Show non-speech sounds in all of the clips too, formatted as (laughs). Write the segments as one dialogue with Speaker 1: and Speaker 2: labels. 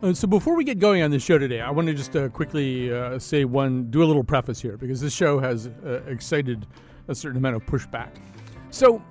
Speaker 1: Uh, so before we get going on the show today, I want to just uh, quickly uh, say one, do a little preface here because this show has uh, excited a certain amount of pushback. So,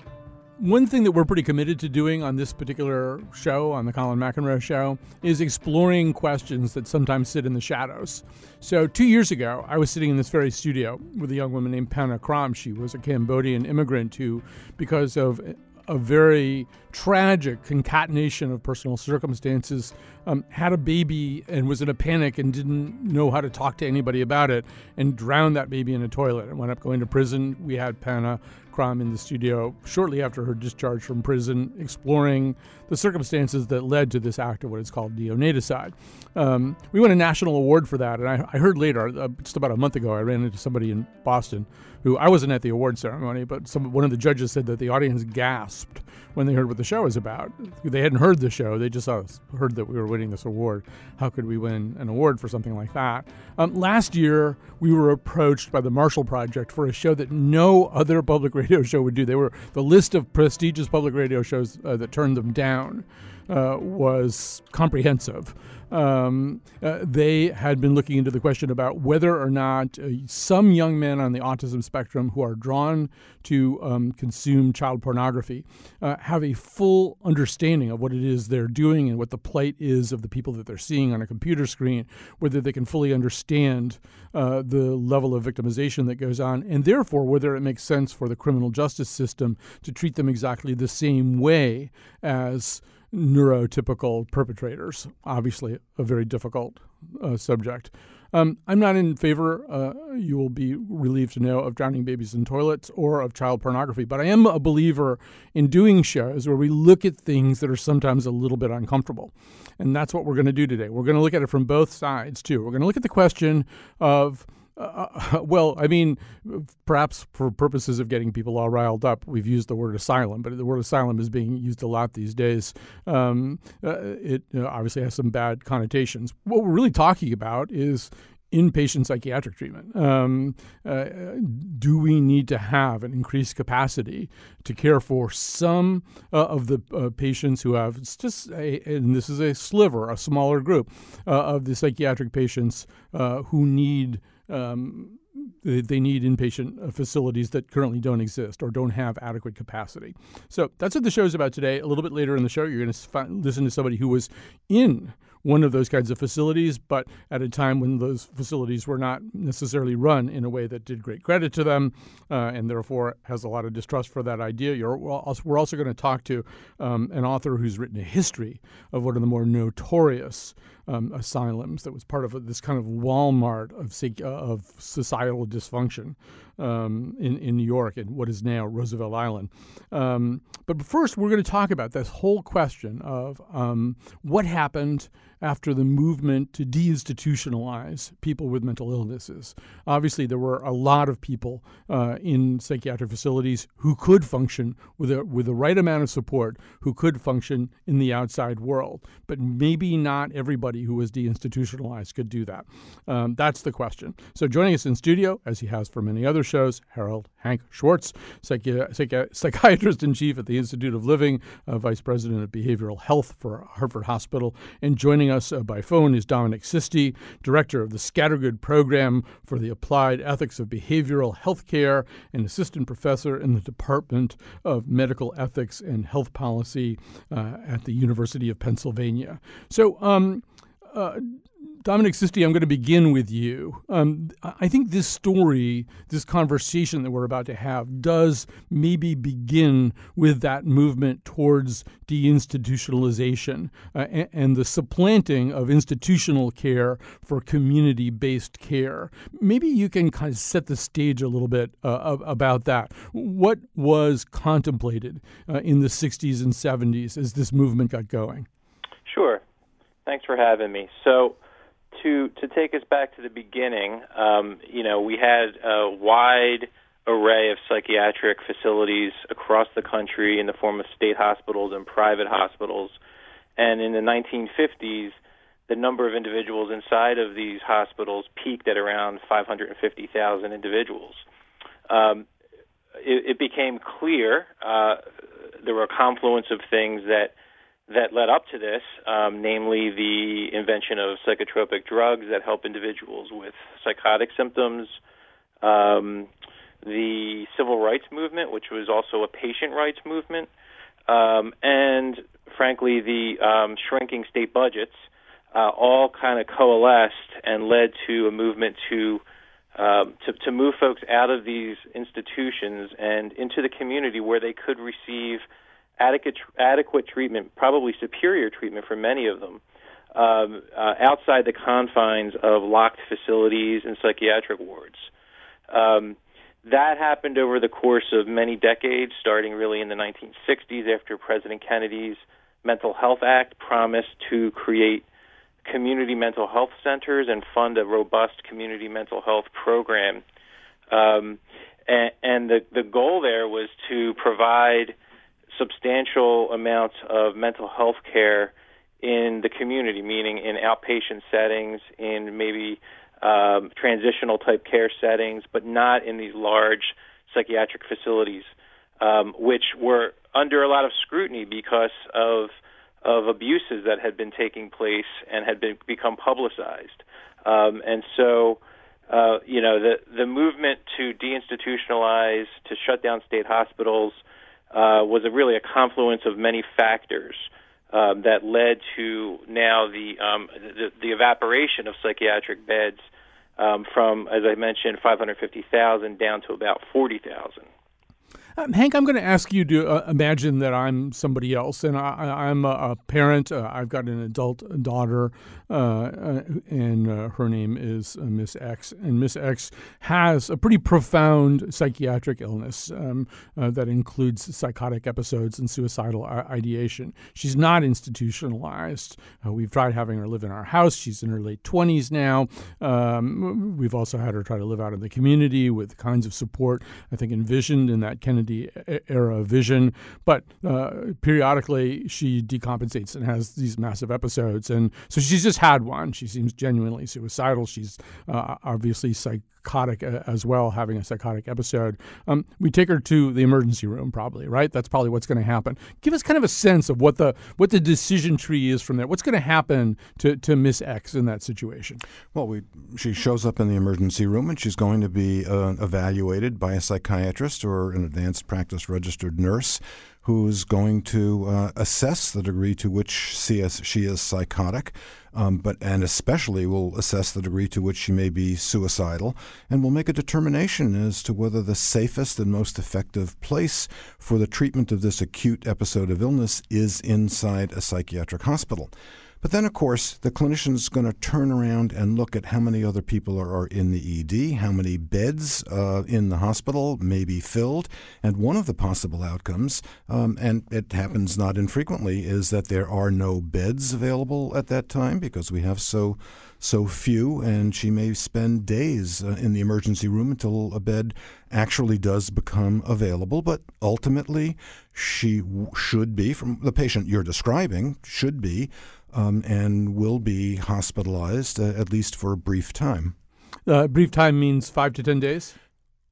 Speaker 1: one thing that we're pretty committed to doing on this particular show, on the Colin McEnroe show, is exploring questions that sometimes sit in the shadows. So, two years ago, I was sitting in this very studio with a young woman named Panna Kram. She was a Cambodian immigrant who, because of a very tragic concatenation of personal circumstances, um, had a baby and was in a panic and didn't know how to talk to anybody about it and drowned that baby in a toilet and wound up going to prison. We had Panna Kram in the studio shortly after her discharge from prison, exploring the circumstances that led to this act of what is called neonaticide. Um, we won a national award for that, and I, I heard later, uh, just about a month ago, I ran into somebody in Boston who I wasn't at the award ceremony, but some, one of the judges said that the audience gasped when they heard what the show was about. They hadn't heard the show; they just heard that we were winning this award. How could we win an award for something like that? Um, last year, we were approached by the Marshall Project for a show that no other public radio show would do. They were the list of prestigious public radio shows uh, that turned them down uh, was comprehensive um, uh, they had been looking into the question about whether or not uh, some young men on the autism spectrum who are drawn to um, consume child pornography uh, have a full understanding of what it is they're doing and what the plight is of the people that they're seeing on a computer screen, whether they can fully understand uh, the level of victimization that goes on, and therefore whether it makes sense for the criminal justice system to treat them exactly the same way as neurotypical perpetrators. Obviously, a very difficult uh, subject. Um, I'm not in favor, uh, you will be relieved to know, of drowning babies in toilets or of child pornography, but I am a believer in doing shows where we look at things that are sometimes a little bit uncomfortable. And that's what we're going to do today. We're going to look at it from both sides, too. We're going to look at the question of uh, uh, (laughs) well, I mean, perhaps for purposes of getting people all riled up, we've used the word asylum, but the word asylum is being used a lot these days. Um, uh, it you know, obviously has some bad connotations. What we're really talking about is inpatient psychiatric treatment. Um, uh, do we need to have an increased capacity to care for some uh, of the uh, patients who have it's just, a, and this is a sliver, a smaller group uh, of the psychiatric patients uh, who need um, they they need inpatient uh, facilities that currently don't exist or don't have adequate capacity. So that's what the show is about today. A little bit later in the show, you're going to listen to somebody who was in one of those kinds of facilities, but at a time when those facilities were not necessarily run in a way that did great credit to them, uh, and therefore has a lot of distrust for that idea. You're, we're also going to talk to um, an author who's written a history of one of the more notorious um, asylums that was part of this kind of Walmart of, uh, of societal dysfunction um, in, in New York and what is now Roosevelt Island. Um, but first, we're going to talk about this whole question of um, what happened after the movement to deinstitutionalize people with mental illnesses. Obviously, there were a lot of people uh, in psychiatric facilities who could function with, a, with the right amount of support, who could function in the outside world. But maybe not everybody who was deinstitutionalized could do that. Um, that's the question. So, joining us in studio, as he has for many other shows, Harold Hank Schwartz, psychi- psychi- psychiatrist in chief at the Institute of Living, uh, vice president of behavioral health for Hartford Hospital, and joining us uh, by phone is Dominic Sisti, director of the Scattergood Program for the Applied Ethics of Behavioral Healthcare and assistant professor in the Department of Medical Ethics and Health Policy uh, at the University of Pennsylvania. So, um, uh, Dominic Sisti, I'm going to begin with you. Um, I think this story, this conversation that we're about to have, does maybe begin with that movement towards deinstitutionalization uh, and, and, the supplanting of institutional care for community based care. Maybe you can kind of set the stage a little bit uh, about that. What was contemplated uh, in the 60s and 70s as this movement got going?
Speaker 2: Sure. Thanks for having me. So, to to take us back to the beginning, um, you know, we had a wide array of psychiatric facilities across the country in the form of state hospitals and private hospitals. And in the 1950s, the number of individuals inside of these hospitals peaked at around 550,000 individuals. Um, it, it, became clear uh, there were a confluence of things that that led up to this, um, namely the invention of psychotropic drugs that help individuals with psychotic symptoms, um, the civil rights movement, which was also a patient rights movement, um, and frankly, the um, shrinking state budgets uh, all kind of coalesced and led to a movement to, um, to to move folks out of these institutions and into the community where they could receive adequate adequate treatment, probably superior treatment for many of them. Um, uh, outside the confines of locked facilities and psychiatric wards. Um, that happened over the course of many decades, starting really in the 1960s after President Kennedy's Mental Health Act promised to create community mental health centers and fund a robust community mental health program. Um, and, and the, the goal there was to provide substantial amounts of mental health care in the community, meaning in outpatient settings, in maybe um, transitional type care settings, but not in these large psychiatric facilities, um, which were under a lot of scrutiny because of of abuses that had been taking place and had been become publicized. Um, and so, uh, you know, the the movement to deinstitutionalize, to shut down state hospitals, uh, was a, really a confluence of many factors um, that led to now the, um, the, the evaporation of psychiatric beds um, from, as I mentioned, 550,000 down to about 40,000.
Speaker 1: Um, Hank, I'm going to ask you to uh, imagine that I'm somebody else, and I, am a, a, parent. Uh, I've got an adult daughter, uh, uh and uh, her name is uh, Miss X. And Miss X has a pretty profound psychiatric illness um, that includes psychotic episodes and suicidal ideation. She's not institutionalized. we've tried having her live in our house. She's in her late 20s now. Um, we've also had her try to live out in the community with the kinds of support I think envisioned in that Kennedy era vision, but uh, periodically she decompensates and has these massive episodes. And so she's just had one. She seems genuinely suicidal. She's uh, obviously psychotic uh, as well, having a psychotic episode. Um, we take her to the emergency room, probably, right? That's probably what's going to happen. Give us kind of a sense of what the what the decision tree is from there. What's going to happen to, to Miss X in that situation?
Speaker 3: Well, we she shows up in the emergency room and she's going to be uh, evaluated by a psychiatrist or an advanced practice registered nurse who's going to uh, assess the degree to which she is, she is psychotic, um, but and especially will assess the degree to which she may be suicidal, and will make a determination as to whether the safest and most effective place for the treatment of this acute episode of illness is inside a psychiatric hospital. But then, of course, the clinician is going to turn around and look at how many other people are, are in the ED, how many beds uh, in the hospital may be filled. And one of the possible outcomes, um, and it happens not infrequently, is that there are no beds available at that time because we have so so few, and she may spend days uh, in the emergency room until a bed actually does become available. But ultimately, she w- should be, from the patient you're describing, should be um, and will be hospitalized, uh, at least for a brief time.
Speaker 1: Uh, brief time means five to 10 days?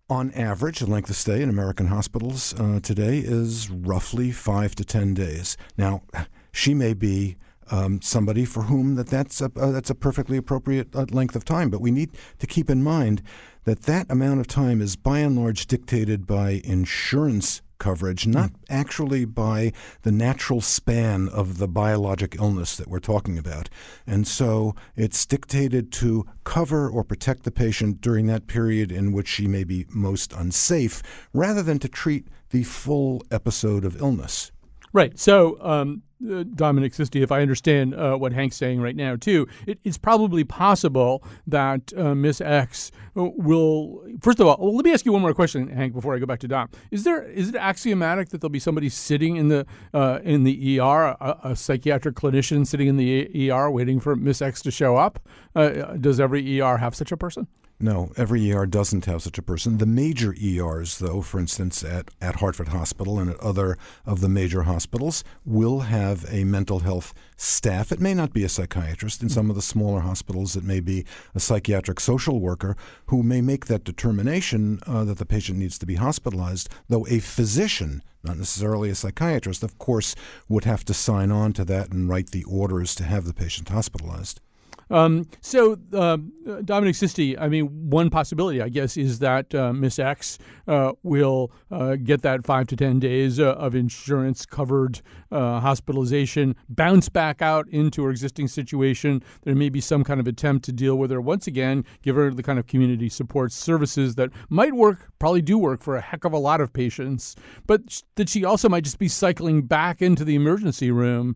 Speaker 3: On average, the length of stay in American hospitals uh, today is roughly five to 10 days. Now, she may be um, somebody for whom that that's a, uh, that's a perfectly appropriate uh, length of time, but we need to keep in mind that that amount of time is by and large dictated by insurance coverage, not mm. actually by the natural span of the biologic illness that we're talking about. And so it's dictated to cover or protect the patient during that period in which she may be most unsafe, rather than to treat the full episode of illness.
Speaker 1: Right. So, um, uh, Dominic Sisti, if I understand uh, what Hank's saying right now, too, it, it's probably possible that uh, Miss X uh, will. First of all, well, let me ask you one more question, Hank, before I go back to Dom. Is there is it axiomatic that there'll be somebody sitting in the uh, in the ER, a, a, psychiatric clinician sitting in the ER waiting for Miss X to show up? Does every ER have such a person?
Speaker 3: No, every ER doesn't have such a person. The major ERs, though, for instance, at, at Hartford Hospital and at other of the major hospitals, will have a mental health staff. It may not be a psychiatrist. In some of the smaller hospitals, it may be a psychiatric social worker who may make that determination uh, that the patient needs to be hospitalized, though a physician not necessarily a psychiatrist, of course, would have to sign on to that and write the orders to have the patient hospitalized.
Speaker 1: Um, so, uh, Dominic Sisti, I mean, one possibility, I guess, is that uh, Miss X uh, will uh, get that five to 10 days uh, of insurance covered uh, hospitalization, bounce back out into her existing situation. There may be some kind of attempt to deal with her once again, give her the kind of community support services that might work, probably do work for a heck of a lot of patients, but that she also might just be cycling back into the emergency room,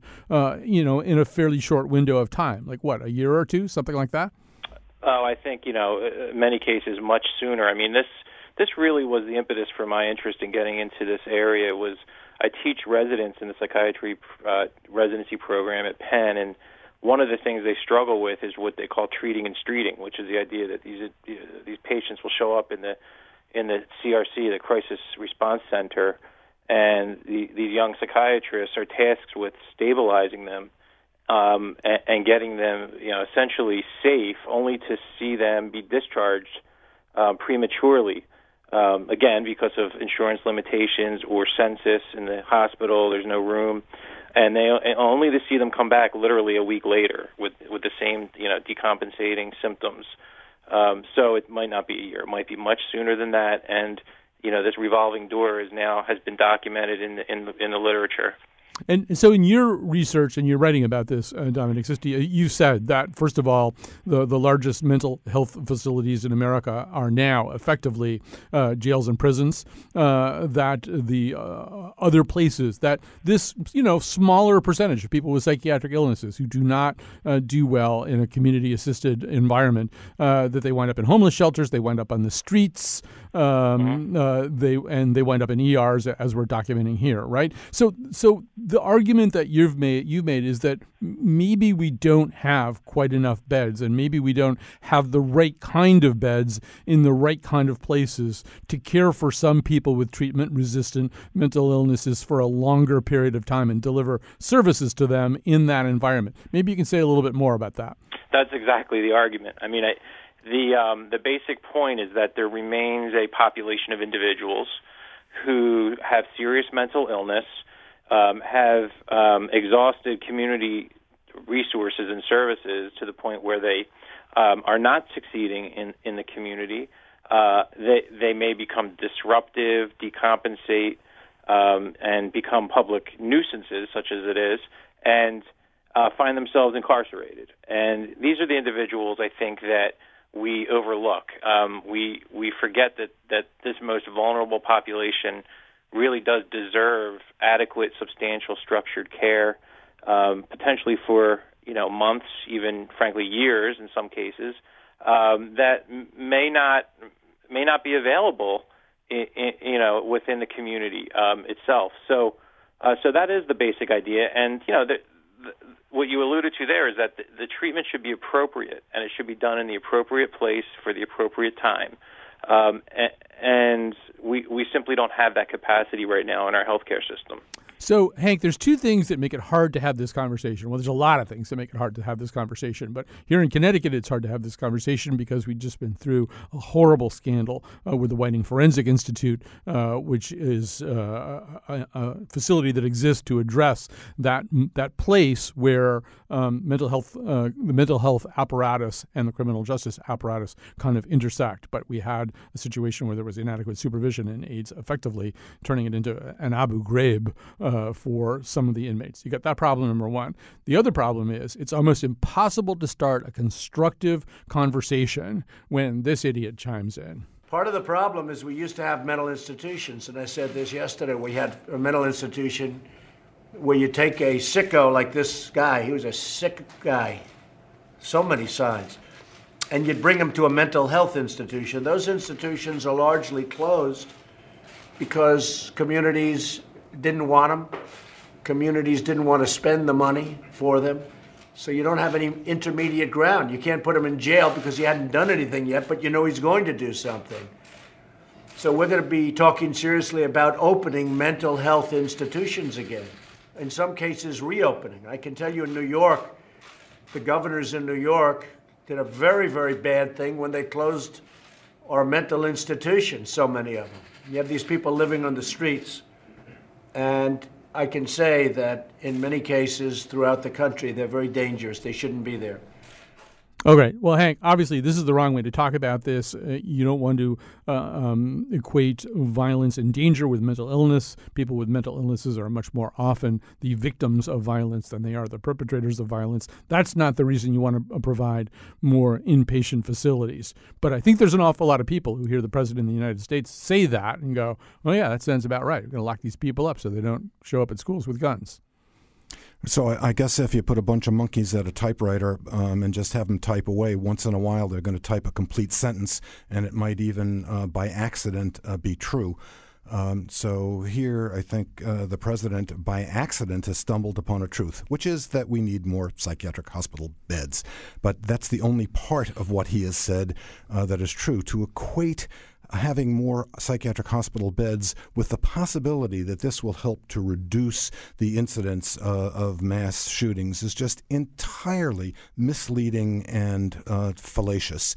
Speaker 1: you know, in a fairly short window of time, like what, a year or two, something like that?
Speaker 2: Oh, I think you know, in many cases, much sooner. I mean, this this really was the impetus for my interest in getting into this area. Was I teach residents in the psychiatry uh, residency program at Penn, and one of the things they struggle with is what they call treating and streeting, which is the idea that these uh, these patients will show up in the in the CRC, the Crisis Response Center, and the, these young psychiatrists are tasked with stabilizing them um, and, and getting them, you know, essentially safe, only to see them be discharged um, prematurely. Um, again, because of insurance limitations or census in the hospital, there's no room, and they and only to see them come back literally a week later with with the same, you know, decompensating symptoms. Um, so it might not be a year; it might be much sooner than that. And you know, this revolving door is now has been documented in the, in the, in the literature.
Speaker 1: And so, in your research and your writing about this, uh, Dominic Sisti, uh, you said that first of all, the the largest mental health facilities in America are now effectively uh, jails and prisons. Uh, that the uh, other places that this you know smaller percentage of people with psychiatric illnesses who do not uh, do well in a community assisted environment that they wind up in homeless shelters, they wind up on the streets, um, mm-hmm. they and they wind up in ERs as we're documenting here, right? So so the argument that you've made you made is that maybe we don't have quite enough beds and maybe we don't have the right kind of beds in the right kind of places to care for some people with treatment resistant mental illnesses for a longer period of time and deliver services to them in that environment. Maybe you can say a little bit more about that.
Speaker 2: That's exactly the argument. I mean, I, the um, the basic point is that there remains a population of individuals who have serious mental illness um, have um, exhausted community resources and services to the point where they um, are not succeeding in, in the community. Uh, they, they may become disruptive, decompensate, um, and become public nuisances, such as it is, and uh, find themselves incarcerated. And these are the individuals I think that we overlook. Um, we we forget that that this most vulnerable population really does deserve adequate, substantial, structured care, um, potentially for you know months, even frankly years in some cases, um, that may not may not be available, in, in, you know, within the community um, itself. So, uh, so that is the basic idea, and you know, the, what you alluded to there is that the, the treatment should be appropriate, and it should be done in the appropriate place for the appropriate time. Um, and, and we, we simply don't have that capacity right now in our healthcare system.
Speaker 1: So, Hank, there's two things that make it hard to have this conversation. Well, there's a lot of things that make it hard to have this conversation, but here in Connecticut, it's hard to have this conversation because we've just been through a horrible scandal uh, with the Whiting Forensic Institute, uh, which is uh, a, a, facility that exists to address that that place where um, mental health, uh, the mental health apparatus and the criminal justice apparatus kind of intersect. But we had a situation where there was inadequate supervision and aides effectively turning it into an Abu Ghraib uh, for some of the inmates. You got that problem number one. The other problem is it's almost impossible to start a constructive conversation when this idiot chimes in.
Speaker 4: Part of the problem is we used to have mental institutions, and I said this yesterday. We had a mental institution where you take a sicko like this guy, he was a sick guy, so many signs, and you'd bring him to a mental health institution. Those institutions are largely closed because communities didn't want them, communities didn't want to spend the money for them. So you don't have any intermediate ground. You can't put him in jail because he hadn't done anything yet, but you know he's going to do something. So we're going to be talking seriously about opening mental health institutions again. In some cases, reopening. I can tell you in New York, the governors in New York did a very, very bad thing when they closed our mental institutions, so many of them. You have these people living on the streets. And I can say that in many cases throughout the country, they're very dangerous. They shouldn't be there.
Speaker 1: Okay. Well, Hank, obviously, this is the wrong way to talk about this. Uh, you don't want to uh, um, equate violence and danger with mental illness. People with mental illnesses are much more often the victims of violence than they are the perpetrators of violence. That's not the reason you want to uh, provide more inpatient facilities. But I think there's an awful lot of people who hear the president of the United States say that and go, well, yeah, that sounds about right. We're going to lock these people up so they don't show up at schools with guns.
Speaker 3: So I, guess if you put a bunch of monkeys at a typewriter um, and just have them type away, once in a while they're going to type a complete sentence, and it might even uh, by accident uh, be true. Um, so here, I think uh, the president, by accident, has stumbled upon a truth, which is that we need more psychiatric hospital beds. But that's the only part of what he has said uh, that is true. To equate having more psychiatric hospital beds with the possibility that this will help to reduce the incidence uh, of mass shootings is just entirely misleading and uh, fallacious.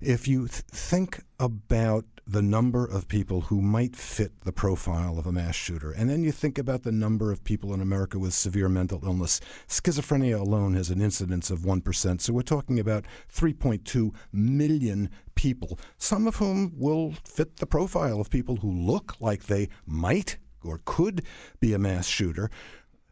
Speaker 3: If you th- think about the number of people who might fit the profile of a mass shooter. And then you think about the number of people in America with severe mental illness. Schizophrenia alone has an incidence of 1%. So we're talking about 3.2 million people, some of whom will fit the profile of people who look like they might or could be a mass shooter.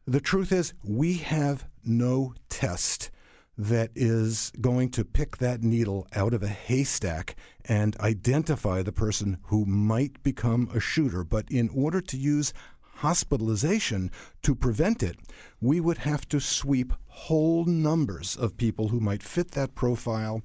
Speaker 3: The truth is, we have no test that is going to pick that needle out of a haystack and identify the person who might become a shooter. But in order to use hospitalization to prevent it, we would have to sweep whole numbers of people who might fit that profile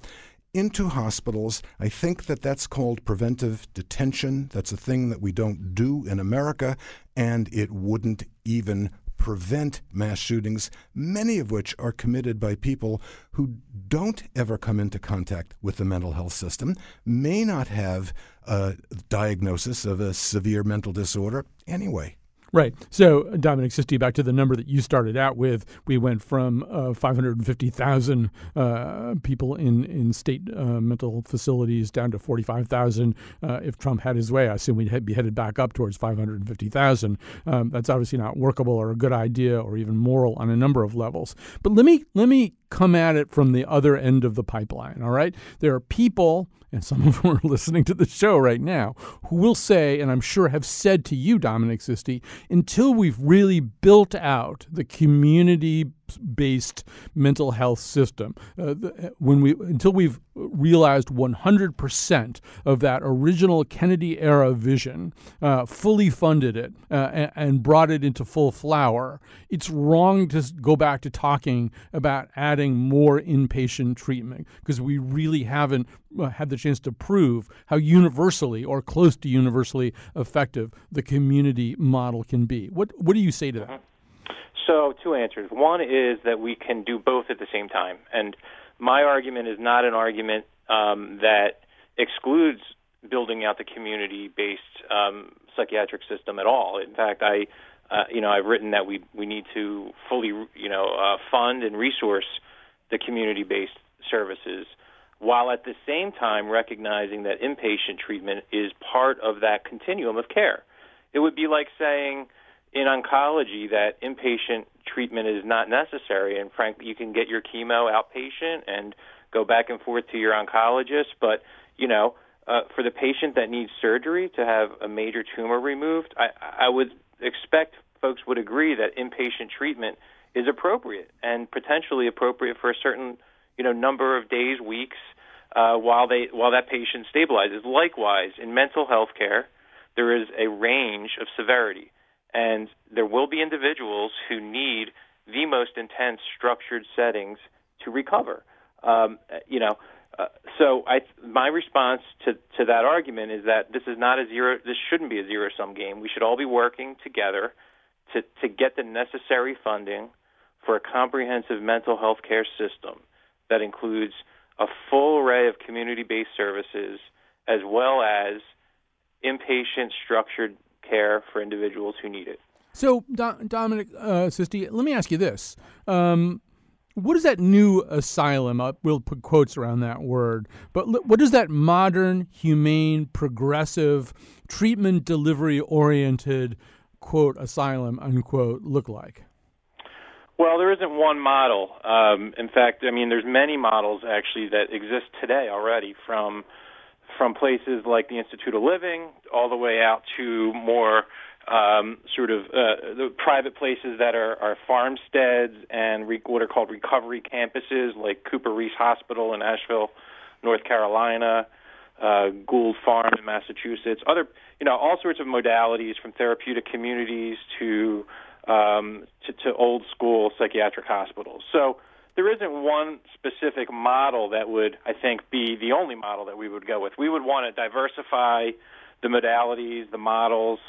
Speaker 3: into hospitals. I think that that's called preventive detention. That's a thing that we don't do in America, and it wouldn't even prevent mass shootings, many of which are committed by people who don't ever come into contact with the mental health system, may not have a diagnosis of a severe mental disorder anyway.
Speaker 1: Right. So, Dominic Sisti, back to the number that you started out with, we went from uh, 550,000 uh, people in, in state uh, mental facilities down to 45,000. Uh, if Trump had his way, I assume we'd be headed back up towards 550,000. Um, that's obviously not workable or a good idea or even moral on a number of levels. But let me let me come at it from the other end of the pipeline. All right. There are people and some of them (laughs) are listening to the show right now, who will say, and I'm sure have said to you, Dominic Sisti, until we've really built out the community based mental health system. Uh, the, when we until we've realized 100% of that original Kennedy era vision, uh, fully funded it, uh, and, and, brought it into full flower, it's wrong to go back to talking about adding more inpatient treatment because we really haven't uh, had the chance to prove how universally or close to universally effective the community model can be. What what do you say to that?
Speaker 2: So, two answers. One is that we can do both at the same time. And my argument is not an argument um, that excludes building out the community based um, psychiatric system at all. In fact, I. Uh, you know, I've written that we we need to fully, you know, uh, fund and resource the community-based services, while at the same time recognizing that inpatient treatment is part of that continuum of care. It would be like saying, in oncology that inpatient treatment is not necessary, and frankly, you can get your chemo outpatient and go back and forth to your oncologist. But you know, uh, for the patient that needs surgery to have a major tumor removed, I, I would expect folks would agree that inpatient treatment is appropriate and potentially appropriate for a certain you know number of days, weeks, uh, while they while that patient stabilizes. Likewise, in mental health care, there is a range of severity and there will be individuals who need the most intense structured settings to recover. Um, you know, uh, so I, my response to, to that argument is that this is not a zero. This shouldn't be a zero sum game. We should all be working together to to get the necessary funding for a comprehensive mental health care system that includes a full array of community based services as well as inpatient structured care for individuals who need it.
Speaker 1: So, Do- Dominic uh, Sisti, let me ask you this. Um, what is that new asylum? Uh, we'll put quotes around that word. But what does that modern, humane, progressive, treatment delivery oriented, quote, asylum, unquote, look like?
Speaker 2: Well, there isn't one model. Um, in fact, I mean, there's many models actually that exist today already, from from places like the Institute of Living all the way out to more um, sort of uh, the private places that are, are farmsteads and re- what are called recovery campuses, like CooperRiis Hospital in Asheville, North Carolina, uh, Gould Farm in Massachusetts. Other, you know, all sorts of modalities from therapeutic communities to um, to, to old school psychiatric hospitals. So there isn't one specific model that would, I think, be the only model that we would go with. We would want to diversify the modalities, the models,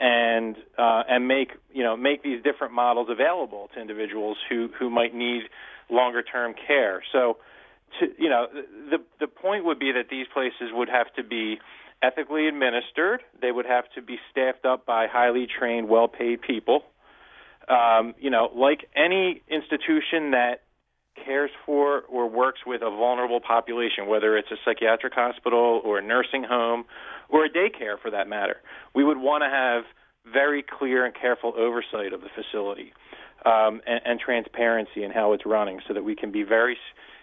Speaker 2: and uh, and make you know make these different models available to individuals who who might need longer term care. So, to, you know, the the point would be that these places would have to be ethically administered. They would have to be staffed up by highly trained, well paid people. Um, you know, like any institution that cares for or works with a vulnerable population, whether it's a psychiatric hospital or a nursing home or a daycare for that matter. We would want to have very clear and careful oversight of the facility um, and, and transparency in how it's running so that we can be very,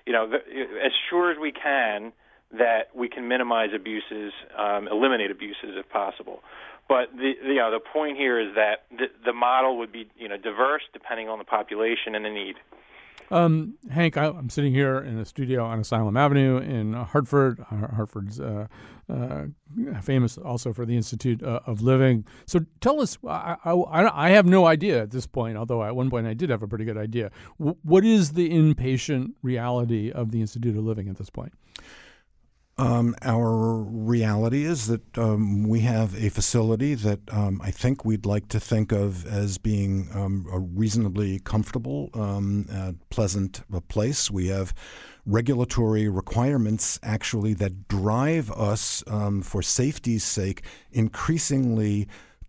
Speaker 2: you know, as sure as we can that we can minimize abuses, um, eliminate abuses if possible. But the you know the point here is that the, the model would be you know diverse depending on the population and the need.
Speaker 1: Um, Hank, I, am sitting here in a studio on Asylum Avenue in Hartford. Hartford's uh, uh, famous also for the Institute uh, of Living. So tell us, I, I, I, have no idea at this point, although at one point I did have a pretty good idea. W- what is the inpatient reality of the Institute of Living at this point?
Speaker 3: Um, our reality is that um, we have a facility that um, I think we'd like to think of as being um, a reasonably comfortable, um, uh, pleasant place. We have regulatory requirements actually that drive us, um, for safety's sake, increasingly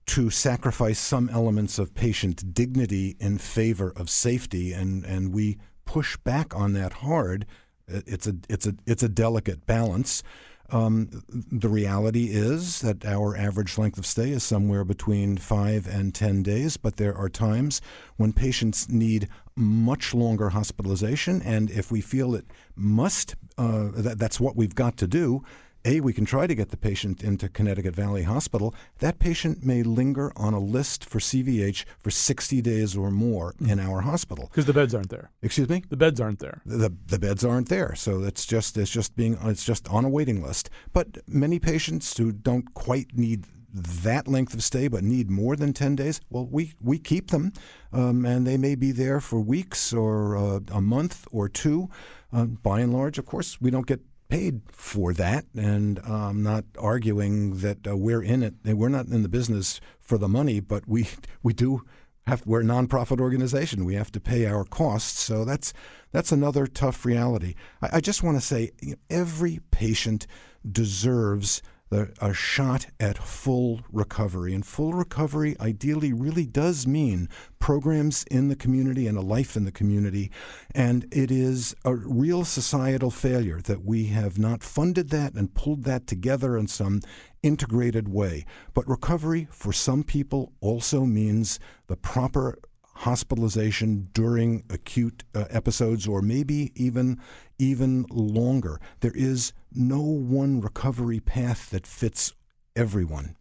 Speaker 3: to sacrifice some elements of patient dignity in favor of safety, and, and we push back on that hard it's a it's a it's a delicate balance. Um, the reality is that our average length of stay is somewhere between five and 10 days, but there are times when patients need much longer hospitalization. And if we feel it must, uh, that, that's what we've got to do, a, we can try to get the patient into Connecticut Valley Hospital. That patient may linger on a list for CVH for 60 days or more mm. in our hospital
Speaker 1: because the beds aren't there.
Speaker 3: Excuse me.
Speaker 1: The beds aren't there.
Speaker 3: The the beds aren't there, so it's just it's just being it's just on a waiting list. But many patients who don't quite need that length of stay but need more than 10 days, well, we, we keep them, um, and they may be there for weeks or uh, a month or two. Uh, by and large, of course, we don't get paid for that, and I'm not arguing that uh, we're in it. We're not in the business for the money, but we (laughs) we do have. We're a nonprofit organization. We have to pay our costs, so that's that's another tough reality. I, I just want to say, you know, every patient deserves the, a shot at full recovery. And full recovery ideally really does mean programs in the community and a life in the community. And it is a real societal failure that we have not funded that and pulled that together in some integrated way. But recovery for some people also means the proper hospitalization during acute uh, episodes or maybe even even longer. There is no one recovery path that fits everyone.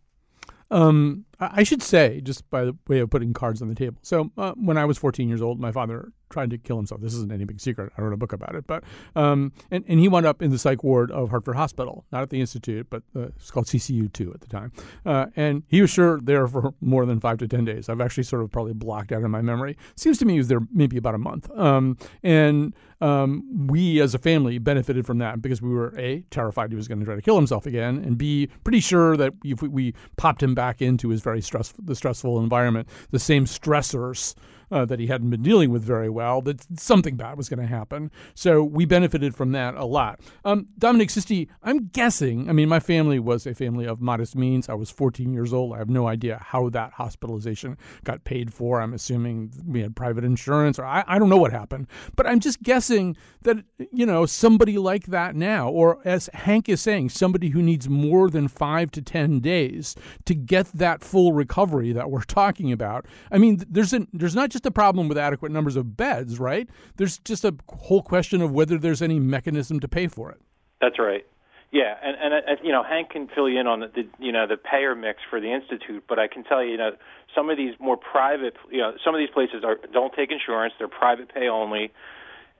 Speaker 1: Um, I should say, just by the way of putting cards on the table. So, uh, when I was 14 years old, my father tried to kill himself. This isn't any big secret. I wrote a book about it. But um, and and he wound up in the psych ward of Hartford Hospital, not at the institute, but uh, it's called CCU two at the time. Uh, and he was sure there for more than five to ten days. I've actually sort of probably blocked out in my memory. Seems to me he was there maybe about a month. Um, and um, we as a family benefited from that because we were a terrified he was going to try to kill himself again, and b pretty sure that if we, we popped him back into his very stressful, the stressful environment, the same stressors uh, that he hadn't been dealing with very well, that something bad was going to happen. So we benefited from that a lot. Um, Dominic Sisti, I'm guessing, I mean, my family was a family of modest means. I was 14 years old. I have no idea how that hospitalization got paid for. I'm assuming we had private insurance, or I, I don't know what happened. But I'm just guessing that, you know, somebody like that now, or as Hank is saying, somebody who needs more than five to 10 days to get that full recovery that we're talking about. I mean, there's, an, there's not just just a problem with adequate numbers of beds, right? There's just a whole question of whether there's any mechanism to pay for it.
Speaker 2: That's right. Yeah, and and uh, you know Hank can fill you in on the, the you know the payer mix for the institute, but I can tell you, you know some of these more private, you know some of these places are don't take insurance; they're private pay only,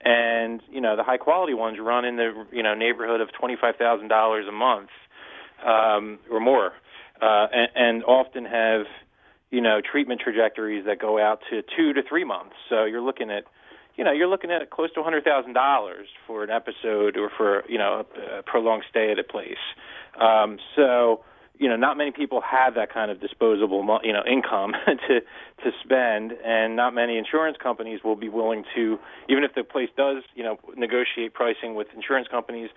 Speaker 2: and you know the high quality ones run in the you know neighborhood of twenty five thousand dollars a month um, or more, uh, and, and often have you know, treatment trajectories that go out to two to three months. So you're looking at, you know, you're looking at close to $100,000 for an episode or for, you know, a, prolonged stay at a place. Um, so, you know, not many people have that kind of disposable, you know, income (laughs) to to spend, and not many insurance companies will be willing to, even if the place does, you know, negotiate pricing with insurance companies,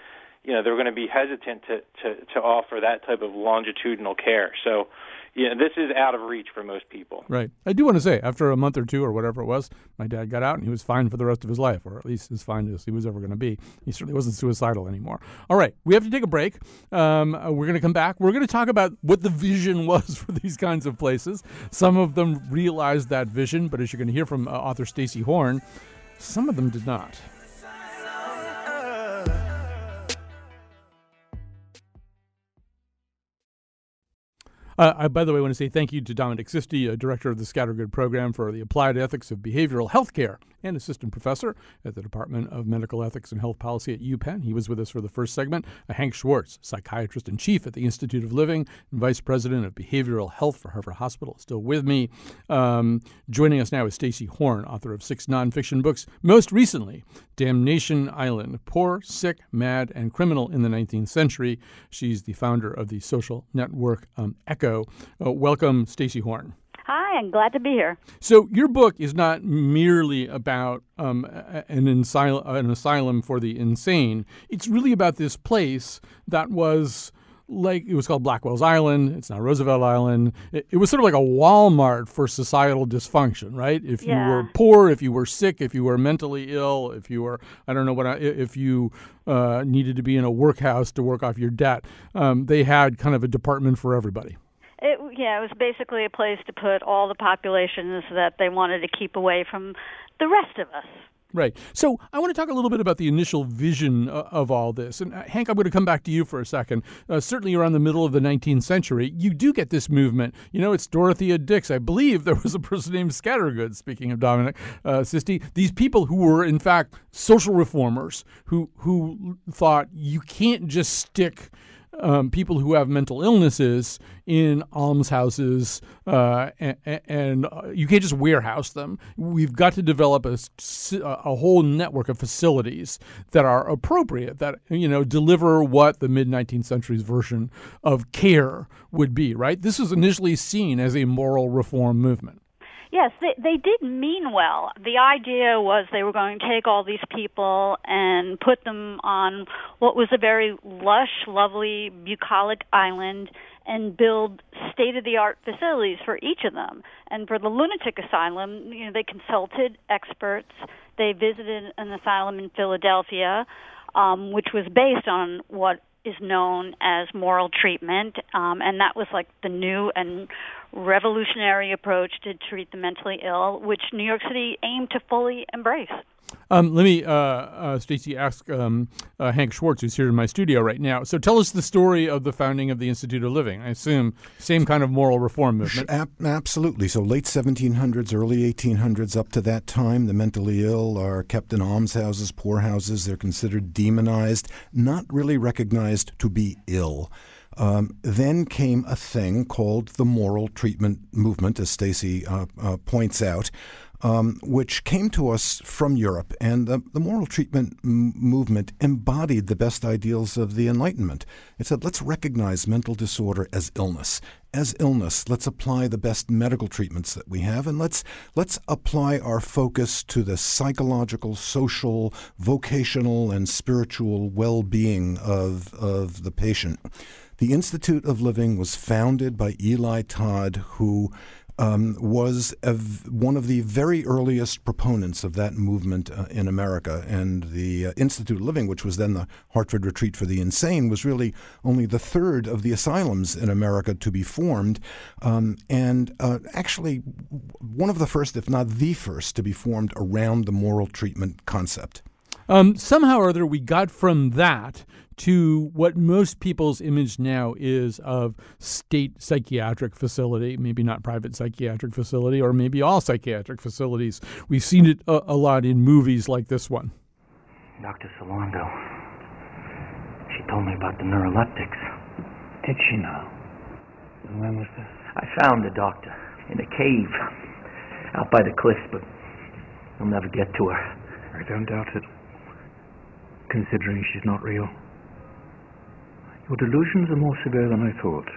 Speaker 2: you know, they're going to be hesitant to to to offer that type of longitudinal care. So, yeah, this is out of reach for most people.
Speaker 1: Right. I do want to say, after a month or two or whatever it was, my dad got out and he was fine for the rest of his life, or at least as fine as he was ever going to be. He certainly wasn't suicidal anymore. All right, we have to take a break. Um, we're going to come back. We're going to talk about what the vision (laughs) was for these kinds of places. Some of them realized that vision, but as you're going to hear from uh, author Stacy Horn, some of them did not. Uh, I, by the way, I want to say thank you to Dominic Sisti, uh, director of the Scattergood Program for the Applied Ethics of Behavioral Healthcare and assistant professor at the Department of Medical Ethics and Health Policy at UPenn. He was with us for the first segment. Uh, Hank Schwartz, psychiatrist in chief at the Institute of Living and vice president of behavioral health for Hartford Hospital, still with me. Um, joining us now is Stacy Horn, author of six nonfiction books. Most recently, Damnation Island: Poor, Sick, Mad, and Criminal in the 19th Century. She's the founder of the social network um, Echo. Uh, welcome, Stacy Horn.
Speaker 5: Hi, I'm glad to be here.
Speaker 1: So, your book is not merely about um, an, asylum, an asylum for the insane. It's really about this place that was like it was called Blackwell's Island. It's now Roosevelt Island. It, it, was sort of like a Walmart for societal dysfunction, right? If
Speaker 5: yeah.
Speaker 1: you were poor, if you were sick, if you were mentally ill, if you were I don't know what if you uh, needed to be in a workhouse to work off your debt, um, they had kind of a department for everybody.
Speaker 5: It, yeah, it was basically a place to put all the populations that they wanted to keep away from the rest of us.
Speaker 1: Right. So I want to talk a little bit about the initial vision uh, of all this. And uh, Hank, I'm going to come back to you for a second. Uh, certainly around the middle of the 19th century, you do get this movement. You know, it's Dorothea Dix. I believe there was a person named Scattergood, speaking of Dominic uh, Sisti. These people who were, in fact, social reformers who, who thought you can't just stick – um, people who have mental illnesses in almshouses, uh, and, and uh, you can't just warehouse them. We've got to develop a, a whole network of facilities that are appropriate, that you know deliver what the mid 19th century's version of care would be. Right? This was initially seen as a moral reform movement.
Speaker 5: Yes, they they did mean well. The idea was they were going to take all these people and put them on what was a very lush, lovely bucolic island and build state of the art facilities for each of them. And for the lunatic asylum, you know, they consulted experts. They visited an asylum in Philadelphia, um, which was based on what is known as moral treatment, um, and that was like the new and revolutionary approach to treat the mentally ill, which New York City aimed to fully embrace.
Speaker 1: Um, let me, uh, uh, Stacy, ask um, uh, Hank Schwartz, who's here in my studio right now. So tell us the story of the founding of the Institute of Living. I assume same kind of moral reform movement.
Speaker 3: absolutely. So late 1700s, early 1800s, up to that time, the mentally ill are kept in almshouses, poorhouses. They're considered demonized, not really recognized to be ill. Um, then came a thing called the moral treatment movement, as Stacy uh, uh, points out, um, which came to us from Europe. And the, the moral treatment m- movement embodied the best ideals of the Enlightenment. It said, let's recognize mental disorder as illness. As illness, let's apply the best medical treatments that we have, and let's let's apply our focus to the psychological, social, vocational, and spiritual well-being of of the patient. The Institute of Living was founded by Eli Todd, who um, was one of the very earliest proponents of that movement uh, in America. And the uh, Institute of Living, which was then the Hartford Retreat for the Insane, was really only the third of the asylums in America to be formed. Um, and uh, actually, one of the first, if not the first, to be formed around the moral treatment concept.
Speaker 1: Um, somehow or other, we got from that to what most people's image now is of state psychiatric facility, maybe not private psychiatric facility, or maybe all psychiatric facilities. We've seen it a, a lot in movies like this one.
Speaker 6: Dr. Solando, she told me about the neuroleptics.
Speaker 7: Did she now? And when was this?
Speaker 6: I found the doctor in a cave out by the cliffs, but I'll never get to her.
Speaker 7: I don't doubt it, considering she's not real. Your delusions are more severe than I thought.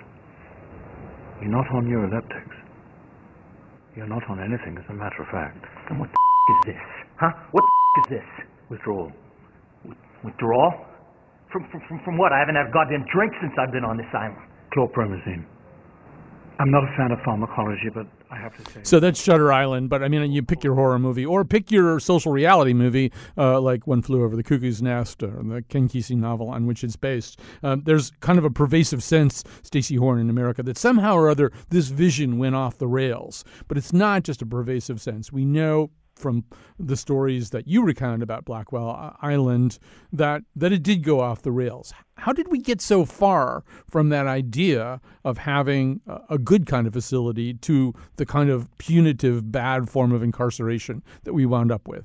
Speaker 7: You're not on neuroleptics. You're not on anything, as a matter of fact.
Speaker 6: And what the is this? Huh? What the is this?
Speaker 7: Withdrawal.
Speaker 6: withdrawal? From, from, from what? I haven't had a goddamn drink since I've been on this island.
Speaker 7: Chlorpromazine. I'm not a fan of pharmacology, but I have to say.
Speaker 1: So that's Shutter Island. But I mean, you pick your horror movie or pick your social reality movie, uh, like One Flew Over the Cuckoo's Nest or the Ken Kesey novel on which it's based. Um, there's kind of a pervasive sense, Stacy Horn in America, that somehow or other this vision went off the rails. But it's not just a pervasive sense. We know from the stories that you recount about Blackwell Island that that it did go off the rails. How did we get so far from that idea of having a good kind of facility to the kind of punitive, bad form of incarceration that we wound up with?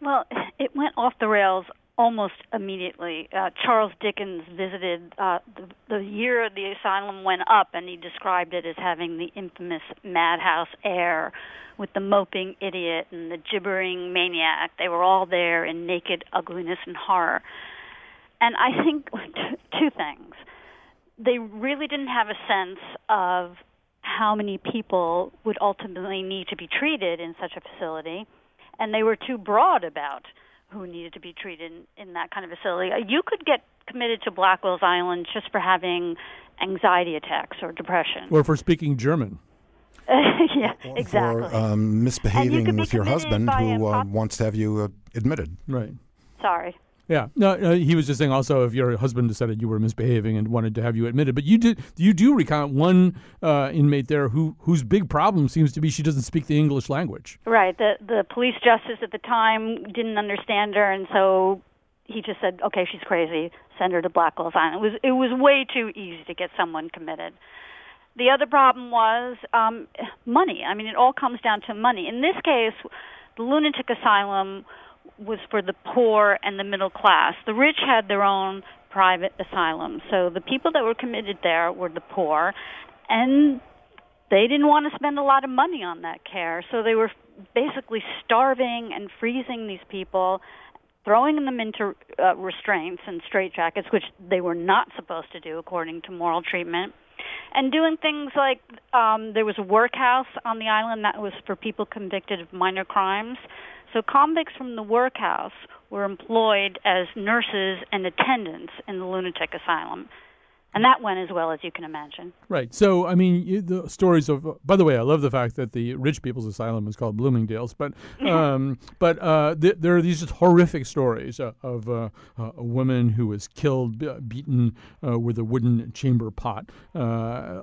Speaker 5: Well, it went off the rails almost immediately. Uh, Charles Dickens visited uh, the, the year the asylum went up, and he described it as having the infamous madhouse air with the moping idiot and the gibbering maniac. They were all there in naked ugliness and horror. And I think (laughs) two things. They really didn't have a sense of how many people would ultimately need to be treated in such a facility, and they were too broad about who needed to be treated in, in that kind of facility. Uh, you could get committed to Blackwell's Island just for having anxiety attacks or depression.
Speaker 1: Or for speaking German. (laughs)
Speaker 5: yeah, or exactly.
Speaker 3: For um, misbehaving with your husband who uh, wants to have you uh, admitted.
Speaker 1: Right.
Speaker 5: Sorry.
Speaker 1: Yeah, no, uh, he was just saying also if your husband decided you were misbehaving and wanted to have you admitted, but you did you do recount one uh, inmate there who whose big problem seems to be she doesn't speak the English language.
Speaker 5: Right. The the police justice at the time didn't understand her, and so he just said, "Okay, she's crazy. Send her to Blackwell's Island." It was it was way too easy to get someone committed. The other problem was um, money. I mean, it all comes down to money. In this case, the lunatic asylum was for the poor and the middle class. The rich had their own private asylum. So the people that were committed there were the poor, and they didn't want to spend a lot of money on that care. So they were basically starving and freezing these people, throwing them into uh, restraints and straitjackets, which they were not supposed to do according to moral treatment. And doing things like um, there was a workhouse on the island that was for people convicted of minor crimes. So convicts from the workhouse were employed as nurses and attendants in the lunatic asylum. And that went as well as you can imagine.
Speaker 1: Right. So, I mean, you, the stories of. By the way, I love the fact that the rich people's asylum is called Bloomingdale's, but (laughs) um, but uh, th- there are these just horrific stories uh, of uh, a woman who was killed, beaten uh, with a wooden chamber pot, uh,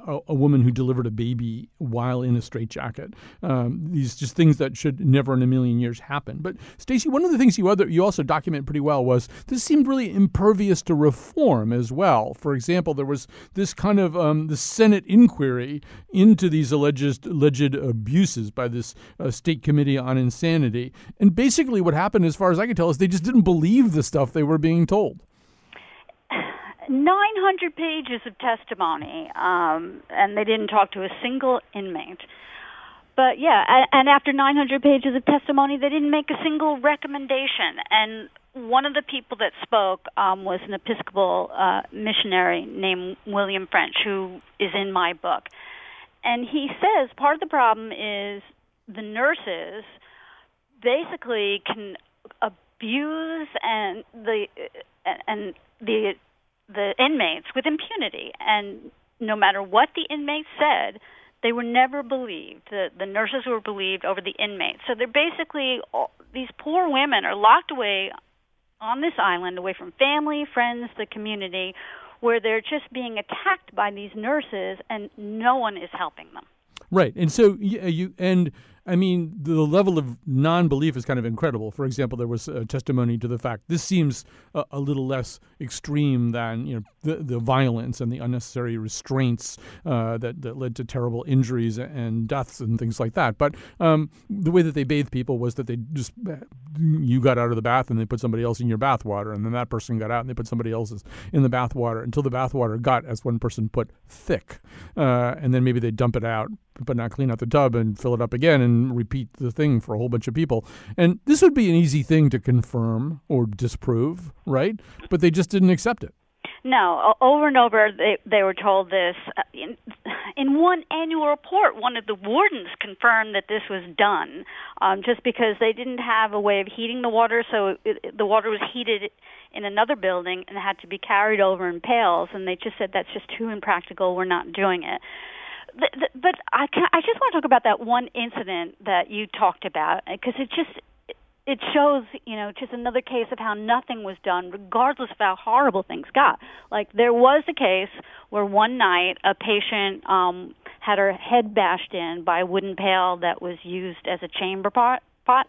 Speaker 1: a, a, woman who delivered a baby while in a straitjacket. Um, these just things that should never in a million years happen. But Stacy, one of the things you other you also document pretty well was this seemed really impervious to reform as well. For example, there was this kind of um, the Senate inquiry into these alleged alleged abuses by this uh, state committee on insanity, and basically what happened, as far as I can tell, is they just didn't believe the stuff they were being told.
Speaker 5: 900 pages of testimony, um, and they didn't talk to a single inmate. But yeah, and after 900 pages of testimony, they didn't make a single recommendation. And one of the people that spoke um, was an Episcopal uh, missionary named William French, who is in my book. And he says part of the problem is the nurses basically can abuse and the and the the inmates with impunity, and no matter what the inmates said, they were never believed. The, the nurses were believed over the inmates. So they're basically all, these poor women are locked away on this island away from family, friends, the community, where they're just being attacked by these nurses and no one is helping them.
Speaker 1: Right. And so uh, you and I mean, the level of non belief is kind of incredible. For example, there was a testimony to the fact this seems a, a little less extreme than you know the, the violence and the unnecessary restraints uh, that, that led to terrible injuries and deaths and things like that. But um, the way that they bathed people was that they just, you got out of the bath and they put somebody else in your bath water, and then that person got out and they put somebody else's in the bath water until the bath water got, as one person put, thick. Uh, and then maybe they dump it out but not clean out the tub and fill it up again and repeat the thing for a whole bunch of people. And this would be an easy thing to confirm or disprove, right? But they just didn't accept it.
Speaker 5: No, over and over they they were told this. Uh, in, in one annual report, one of the wardens confirmed that this was done, um, just because they didn't have a way of heating the water, so it, the water was heated in another building and had to be carried over in pails, and they just said that's just too impractical. We're not doing it but I can, I just want to talk about that one incident that you talked about because it just it shows you know just another case of how nothing was done regardless of how horrible things got like there was a case where one night a patient um had her head bashed in by a wooden pail that was used as a chamber pot pot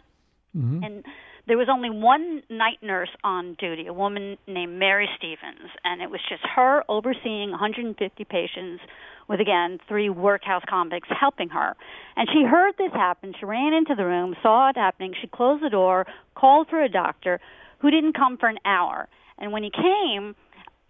Speaker 5: mm-hmm. and there was only one night nurse on duty, a woman named Mary Stevens, and it was just her overseeing 150 patients with again three workhouse convicts helping her. And she heard this happen. She ran into the room, saw it happening. She closed the door, called for a doctor, who didn't come for an hour. And when he came,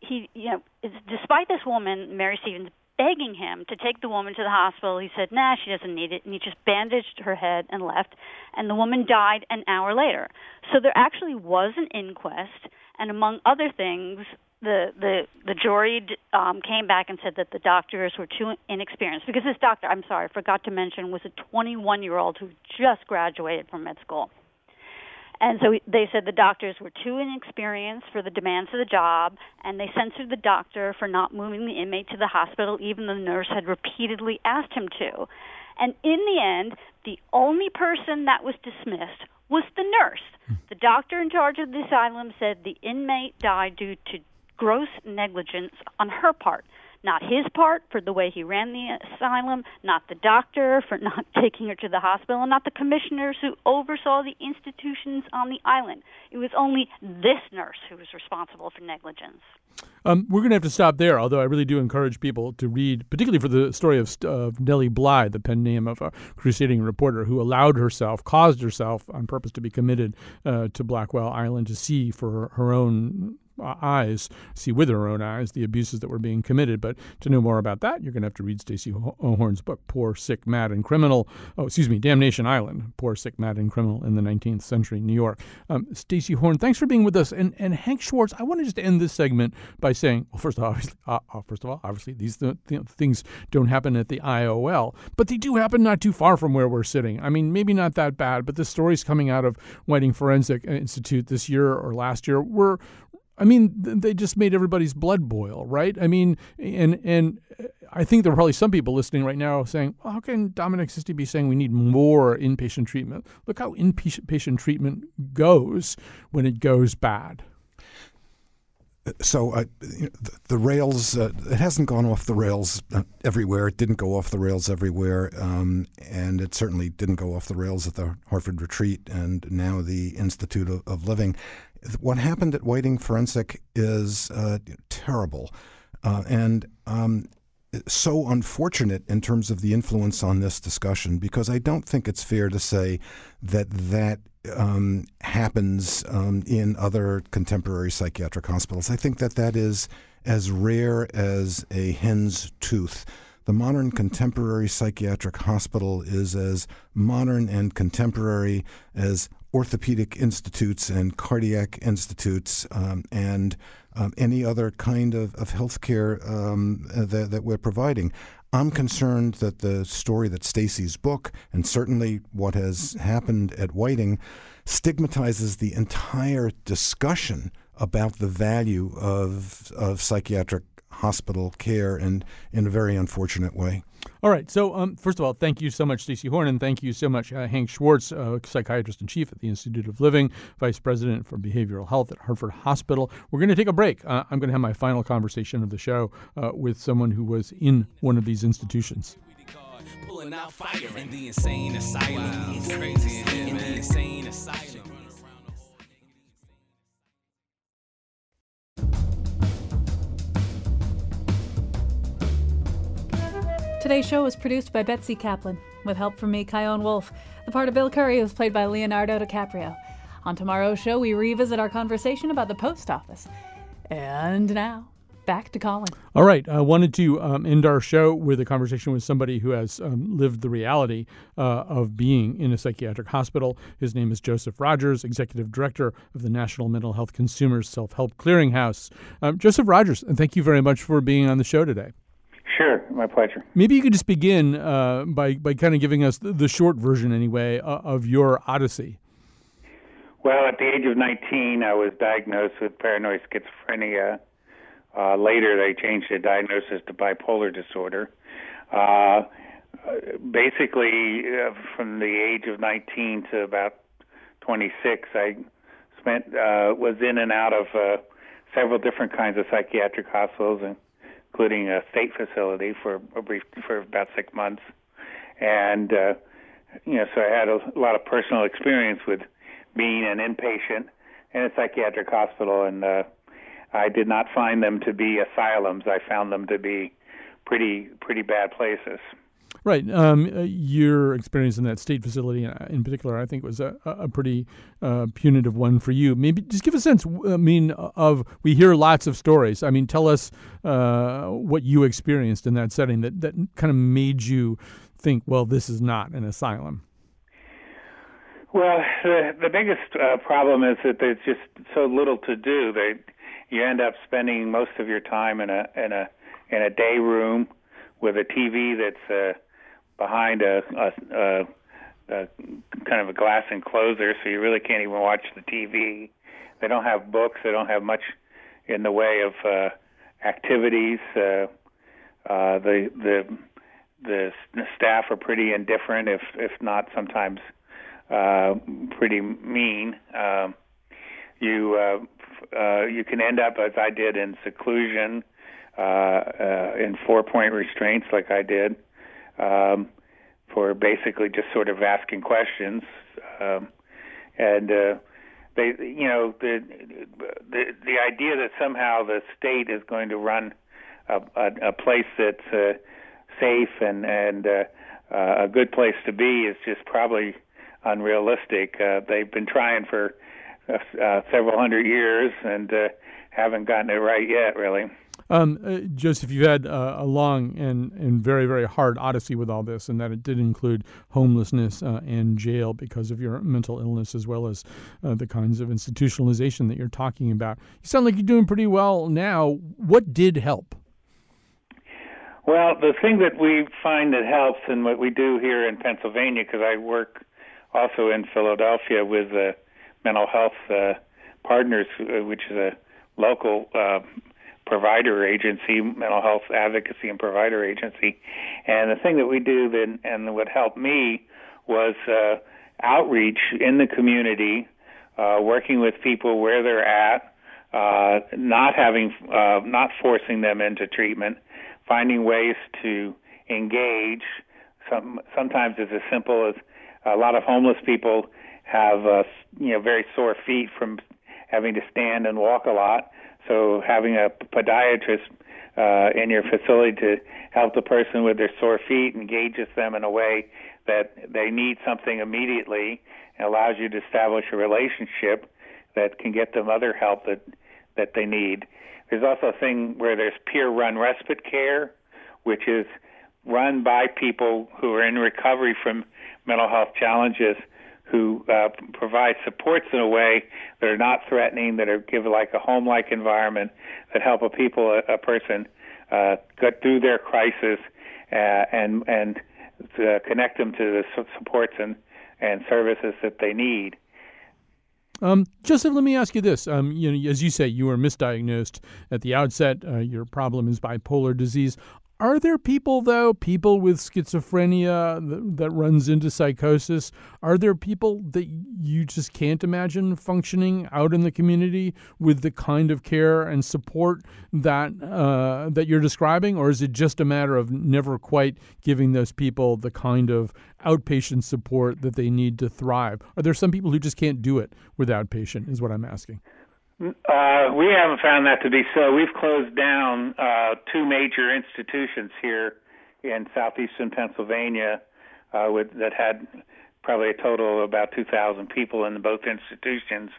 Speaker 5: he, you know, despite this woman, Mary Stevens, begging him to take the woman to the hospital, he said, "Nah, she doesn't need it," and he just bandaged her head and left. And the woman died an hour later. So there actually was an inquest, and among other things, the the the jury um, came back and said that the doctors were too inexperienced because this doctor, I'm sorry, I forgot to mention, was a 21 year old who just graduated from med school. And so they said the doctors were too inexperienced for the demands of the job, and they censored the doctor for not moving the inmate to the hospital, even though the nurse had repeatedly asked him to. And in the end, the only person that was dismissed was the nurse. Hmm. The doctor in charge of the asylum said the inmate died due to gross negligence on her part. Not his part for the way he ran the asylum, not the doctor for not (laughs) taking her to the hospital, and not the commissioners who oversaw the institutions on the island. It was only this nurse who was responsible for negligence.
Speaker 1: Um, we're going to have to stop there, although I really do encourage people to read, particularly for the story of, of Nellie Bly, the pen name of a crusading reporter who allowed herself, caused herself on purpose to be committed uh, to Blackwell Island to see for her, her own eyes, see with her own eyes the abuses that were being committed. But to know more about that, you're going to have to read Stacy Horn's book, Poor, Sick, Mad, and Criminal. Oh, excuse me, Damnation Island, Poor, Sick, Mad, and Criminal in the 19th Century New York. Um, Stacy Horn, thanks for being with us. And, and Hank Schwartz, I want to just end this segment by saying, well, first of all, uh, uh, first of all, obviously these th- th- things don't happen at the IOL, but they do happen not too far from where we're sitting. I mean, maybe not that bad, but the stories coming out of Whiting Forensic Institute this year or last year were I mean, they just made everybody's blood boil, right? I mean, and and I think there are probably some people listening right now saying, well, "How can Dominic Sisti be saying we need more inpatient treatment?" Look how inpatient treatment goes when it goes bad.
Speaker 3: So uh, the, rails, uh, it hasn't gone off the rails uh, everywhere. It didn't go off the rails everywhere, um, and it certainly didn't go off the rails at the Hartford Retreat and now the Institute of Living what happened at Whiting Forensic is uh, terrible, uh, and um, so unfortunate in terms of the influence on this discussion because I don't think it's fair to say that that um, happens um, in other contemporary psychiatric hospitals. I think that that is as rare as a hen's tooth. The modern contemporary psychiatric hospital is as modern and contemporary as orthopedic institutes and cardiac institutes um, and um, any other kind of, of health care um, that, that we're providing. I'm concerned that the story that Stacy's book, and certainly what has happened at Whiting, stigmatizes the entire discussion about the value of, of psychiatric hospital care and in a very unfortunate way.
Speaker 1: All right. So, um, first of all, thank you so much, Stacy Horn, and thank you so much, uh, Hank Schwartz, uh, psychiatrist in chief at the Institute of Living, vice president for behavioral health at Hartford Hospital. We're going to take a break. Uh, I'm going to have my final conversation of the show uh, with someone who was in one of these institutions. Pulling out fire in the insane asylum. Wow. Crazy in man. insane asylum.
Speaker 8: Today's show was produced by Betsy Kaplan, with help from me, Chion Wolf. The part of Bill Curry was played by Leonardo DiCaprio. On tomorrow's show, we revisit our conversation about the post office. And now, back to Colin.
Speaker 1: All right. I wanted to um, end our show with a conversation with somebody who has um, lived the reality uh, of being in a psychiatric hospital. His name is Joseph Rogers, Executive Director of the National Mental Health Consumers Self Help Clearinghouse. Um, Joseph Rogers, and thank you very much for being on the show today.
Speaker 9: Sure, my pleasure.
Speaker 1: Maybe you could just begin uh, by by kind of giving us the, the short version, anyway, uh, of your odyssey.
Speaker 9: Well, at the age of 19, I was diagnosed with paranoid schizophrenia. Uh, later, they changed the diagnosis to bipolar disorder. Uh, basically, uh, from the age of 19 to about 26, I spent uh, was in and out of uh, several different kinds of psychiatric hospitals, and including a state facility for a brief for about six months, and uh, you know, so I had a, lot of personal experience with being an inpatient in a psychiatric hospital, and uh, I did not find them to be asylums. I found them to be pretty pretty bad places.
Speaker 1: Right. Um, uh, your experience in that state facility, uh, in particular, I think was a, a pretty uh, punitive one for you. Maybe just give a sense. I mean, of we hear lots of stories. I mean, tell us uh, what you experienced in that setting that that kind of made you think, well, this is not an asylum.
Speaker 9: Well, the, the biggest uh, problem is that there's just so little to do. They, you end up spending most of your time in a in a in a day room with a TV that's uh, behind a, a, a, a kind of a glass enclosure, so you really can't even watch the TV. They don't have books. They don't have much in the way of uh, activities. Uh, uh, the the the staff are pretty indifferent, if if not sometimes uh, pretty mean. Uh, you uh, uh, you can end up, as I did, in seclusion, uh, uh, in four point restraints, like I did um, for basically just sort of asking questions. Um, and uh, they, you know, the, the the idea that somehow the state is going to run a, a, a place that's uh, safe and and uh, uh, a good place to be is just probably unrealistic. Uh, they've been trying for uh, uh, several hundred years and uh, haven't gotten it right yet, really.
Speaker 1: Um, uh, Joseph, you've had uh, a long and, and very, very hard odyssey with all this, and that it did include homelessness uh, and jail because of your mental illness, as well as uh, the kinds of institutionalization that you're talking about. You sound like you're doing pretty well now. What did help?
Speaker 9: Well, the thing that we find that helps, and what we do here in Pennsylvania, because I work also in Philadelphia with the mental health partners, which is a local provider agency, mental health advocacy and provider agency. And the thing that we do then, and what helped me was uh, outreach in the community, uh, working with people where they're at, uh, not having, uh, not forcing them into treatment, finding ways to engage. Some, sometimes it's as simple as a lot of homeless people have, uh, you know, very sore feet from having to stand and walk a lot. So having a podiatrist uh, in your facility to help the person with their sore feet engages them in a way that they need something immediately and allows you to establish a relationship that can get them other help that that they need. There's also a thing where there's peer-run respite care, which is run by people who are in recovery from mental health challenges who uh, provide supports in a way that are not threatening, that are give like a home-like environment, that help a people, a, a person, uh, get through their crisis, uh, and and to connect them to the supports and and services that they need.
Speaker 1: Um, Joseph, let me ask you this. Um, you know, as you say, you were misdiagnosed at the outset. Uh, your problem is bipolar disease. Are there people, though, people with schizophrenia that, that, runs into psychosis? Are there people that you just can't imagine functioning out in the community with the kind of care and support that uh, that you're describing, or is it just a matter of never quite giving those people the kind of outpatient support that they need to thrive? Are there some people who just can't do it with outpatient? Is what I'm asking.
Speaker 9: Uh, we haven't found that to be so. We've closed down uh, two major institutions here in southeastern Pennsylvania uh, with, that had probably a total of about 2,000 people in both institutions,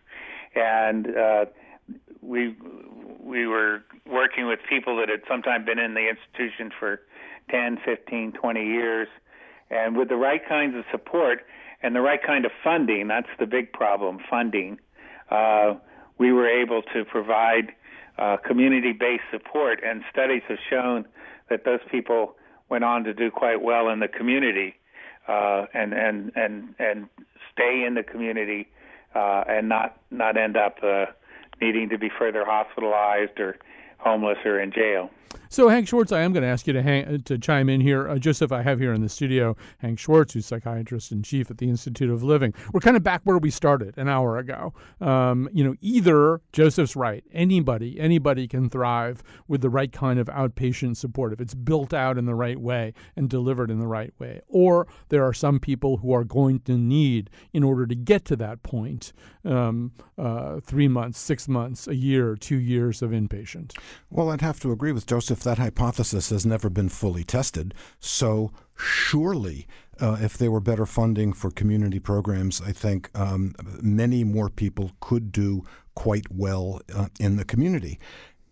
Speaker 9: and uh, we we were working with people that had sometimes been in the institution for 10, 15, 20 years, and with the right kinds of support and the right kind of funding. That's the big problem: funding. Uh, we were able to provide uh, community-based support, and studies have shown that those people went on to do quite well in the community uh, and and and and stay in the community uh, and not not end up uh, needing to be further hospitalized or homeless or in jail.
Speaker 1: So, Hank Schwartz, I am going to ask you to hang, to chime in here. Uh, Joseph, I have here in the studio Hank Schwartz, who's psychiatrist in chief at the Institute of Living. We're kind of back where we started an hour ago. Um, you know, either Joseph's right, anybody, anybody can thrive with the right kind of outpatient support if it's built out in the right way and delivered in the right way, or there are some people who are going to need, in order to get to that point, um, uh, three months, six months, a year, two years of inpatient.
Speaker 3: Well, I'd have to agree with Joseph that hypothesis has never been fully tested. So, surely, uh, if there were better funding for community programs, I think um, many more people could do quite well uh, in the community.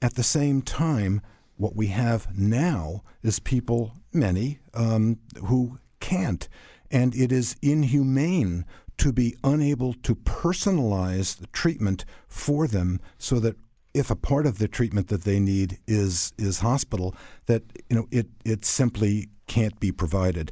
Speaker 3: At the same time, what we have now is people, many, um, who can't. And it is inhumane to be unable to personalize the treatment for them so that if a part of the treatment that they need is is hospital, that you know it it simply can't be provided.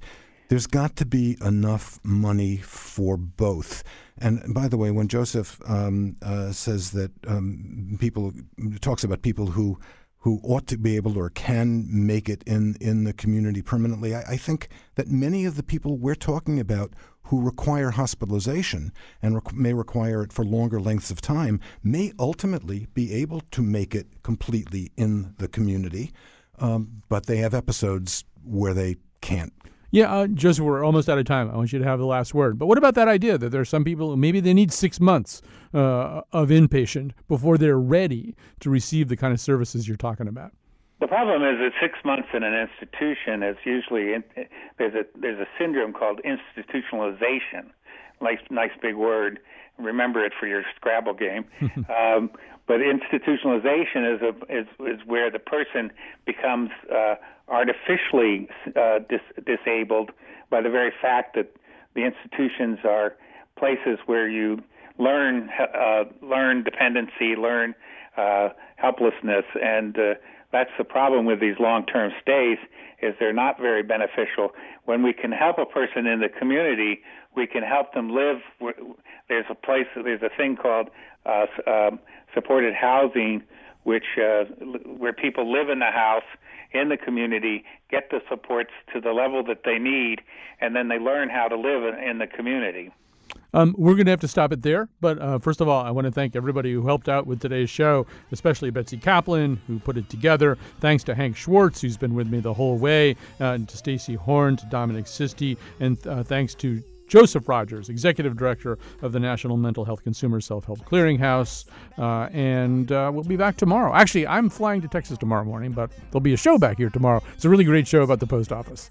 Speaker 3: There's got to be enough money for both. And by the way, when Joseph um, uh, says that um, people talks about people who who ought to be able or can make it in, in the community permanently. I, I, think that many of the people we're talking about who require hospitalization and may require it for longer lengths of time may ultimately be able to make it completely in the community, um, but they have episodes where they can't
Speaker 1: yeah, uh, Joseph, we're almost out of time. I want you to have the last word. But what about that idea that there are some people who maybe they need six months uh, of inpatient before they're ready to receive the kind of services you're talking about?
Speaker 9: The problem is that six months in an institution is usually in, there's a there's a syndrome called institutionalization. Nice nice big word. Remember it for your Scrabble game. (laughs) um, but institutionalization is a is is where the person becomes uh, artificially uh, dis- disabled by the very fact that the institutions are places where you learn uh, learn dependency, learn uh, helplessness, and uh, that's the problem with these long-term stays is they're not very beneficial. When we can help a person in the community, we can help them live. There's a place, there's a thing called uh, um, supported housing, which uh, where people live in the house in the community, get the supports to the level that they need, and then they learn how to live in the community.
Speaker 1: Um, we're going to have to stop it there. But uh, first of all, I want to thank everybody who helped out with today's show, especially Betsy Kaplan, who put it together. Thanks to Hank Schwartz, who's been with me the whole way, uh, and to Stacy Horn, to Dominic Sisti, and uh, thanks to Joseph Rogers, Executive Director of the National Mental Health Consumer Self Help Clearinghouse. Uh, and uh, we'll be back tomorrow. Actually, I'm flying to Texas tomorrow morning, but there'll be a show back here tomorrow. It's a really great show about the post office.